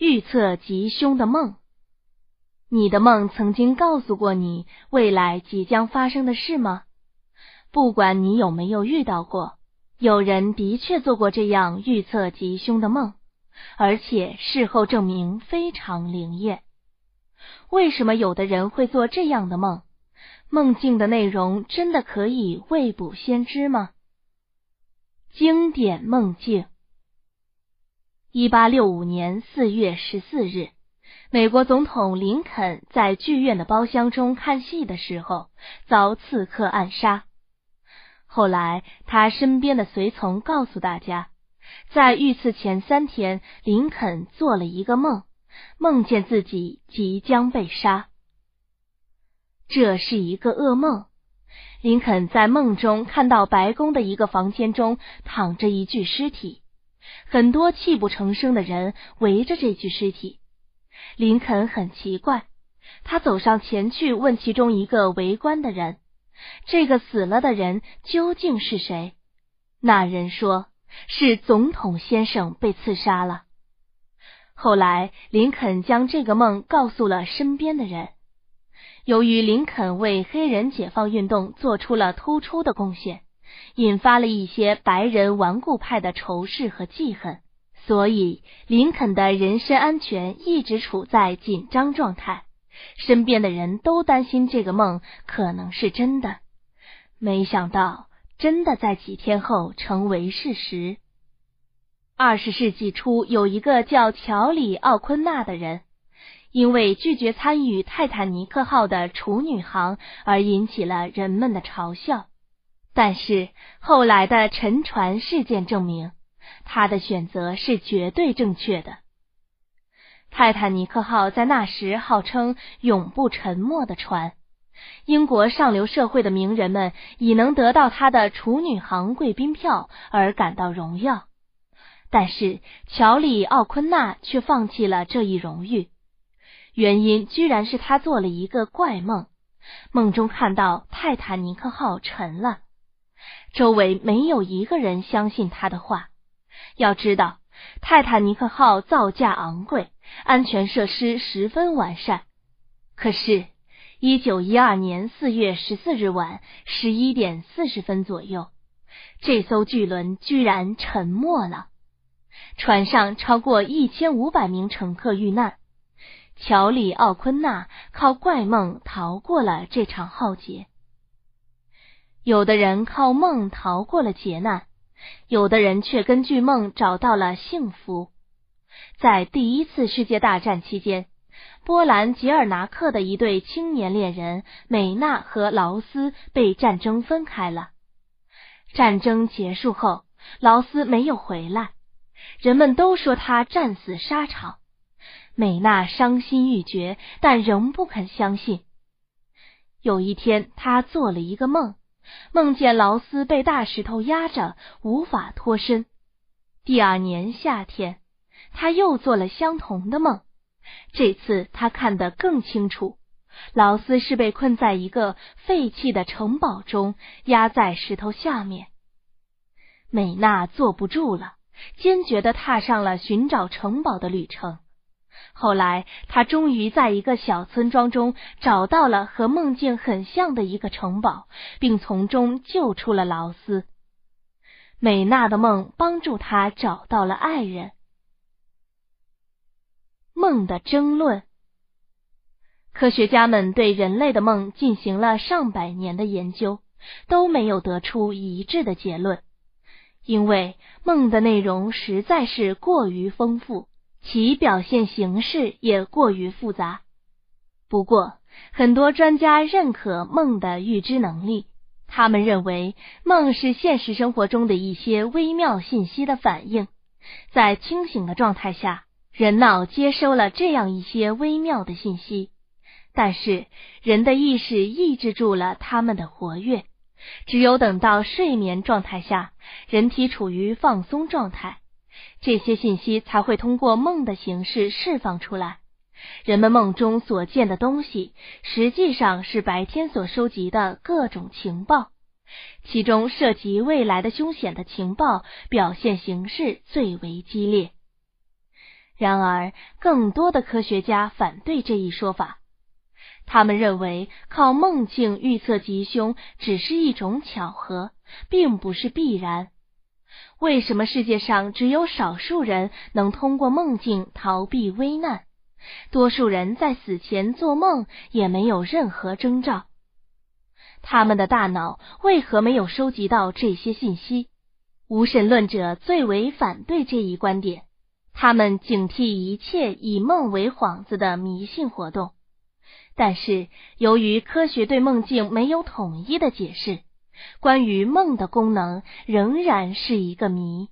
预测吉凶的梦。你的梦曾经告诉过你未来即将发生的事吗？不管你有没有遇到过，有人的确做过这样预测吉凶的梦，而且事后证明非常灵验。为什么有的人会做这样的梦？梦境的内容真的可以未卜先知吗？经典梦境。一八六五年四月十四日，美国总统林肯在剧院的包厢中看戏的时候，遭刺客暗杀。后来，他身边的随从告诉大家，在遇刺前三天，林肯做了一个梦，梦见自己即将被杀。这是一个噩梦。林肯在梦中看到白宫的一个房间中躺着一具尸体。很多泣不成声的人围着这具尸体，林肯很奇怪，他走上前去问其中一个围观的人：“这个死了的人究竟是谁？”那人说：“是总统先生被刺杀了。”后来，林肯将这个梦告诉了身边的人。由于林肯为黑人解放运动做出了突出的贡献。引发了一些白人顽固派的仇视和记恨，所以林肯的人身安全一直处在紧张状态。身边的人都担心这个梦可能是真的，没想到真的在几天后成为事实。二十世纪初，有一个叫乔里·奥昆纳的人，因为拒绝参与泰坦尼克号的处女航而引起了人们的嘲笑。但是后来的沉船事件证明，他的选择是绝对正确的。泰坦尼克号在那时号称永不沉没的船，英国上流社会的名人们以能得到他的处女航贵宾票而感到荣耀。但是乔里·奥昆纳却放弃了这一荣誉，原因居然是他做了一个怪梦，梦中看到泰坦尼克号沉了。周围没有一个人相信他的话。要知道，泰坦尼克号造价昂贵，安全设施十分完善。可是，一九一二年四月十四日晚十一点四十分左右，这艘巨轮居然沉没了，船上超过一千五百名乘客遇难。乔里·奥昆纳靠怪梦逃过了这场浩劫。有的人靠梦逃过了劫难，有的人却根据梦找到了幸福。在第一次世界大战期间，波兰吉尔拿克的一对青年恋人美娜和劳斯被战争分开了。战争结束后，劳斯没有回来，人们都说他战死沙场。美娜伤心欲绝，但仍不肯相信。有一天，她做了一个梦。梦见劳斯被大石头压着，无法脱身。第二年夏天，他又做了相同的梦。这次他看得更清楚，劳斯是被困在一个废弃的城堡中，压在石头下面。美娜坐不住了，坚决的踏上了寻找城堡的旅程。后来，他终于在一个小村庄中找到了和梦境很像的一个城堡，并从中救出了劳斯。美娜的梦帮助他找到了爱人。梦的争论，科学家们对人类的梦进行了上百年的研究，都没有得出一致的结论，因为梦的内容实在是过于丰富。其表现形式也过于复杂。不过，很多专家认可梦的预知能力。他们认为，梦是现实生活中的一些微妙信息的反应。在清醒的状态下，人脑接收了这样一些微妙的信息，但是人的意识抑制住了他们的活跃。只有等到睡眠状态下，人体处于放松状态。这些信息才会通过梦的形式释放出来。人们梦中所见的东西，实际上是白天所收集的各种情报，其中涉及未来的凶险的情报表现形式最为激烈。然而，更多的科学家反对这一说法。他们认为，靠梦境预测吉凶只是一种巧合，并不是必然。为什么世界上只有少数人能通过梦境逃避危难？多数人在死前做梦也没有任何征兆。他们的大脑为何没有收集到这些信息？无神论者最为反对这一观点。他们警惕一切以梦为幌子的迷信活动。但是，由于科学对梦境没有统一的解释，关于梦的功能仍然是一个谜。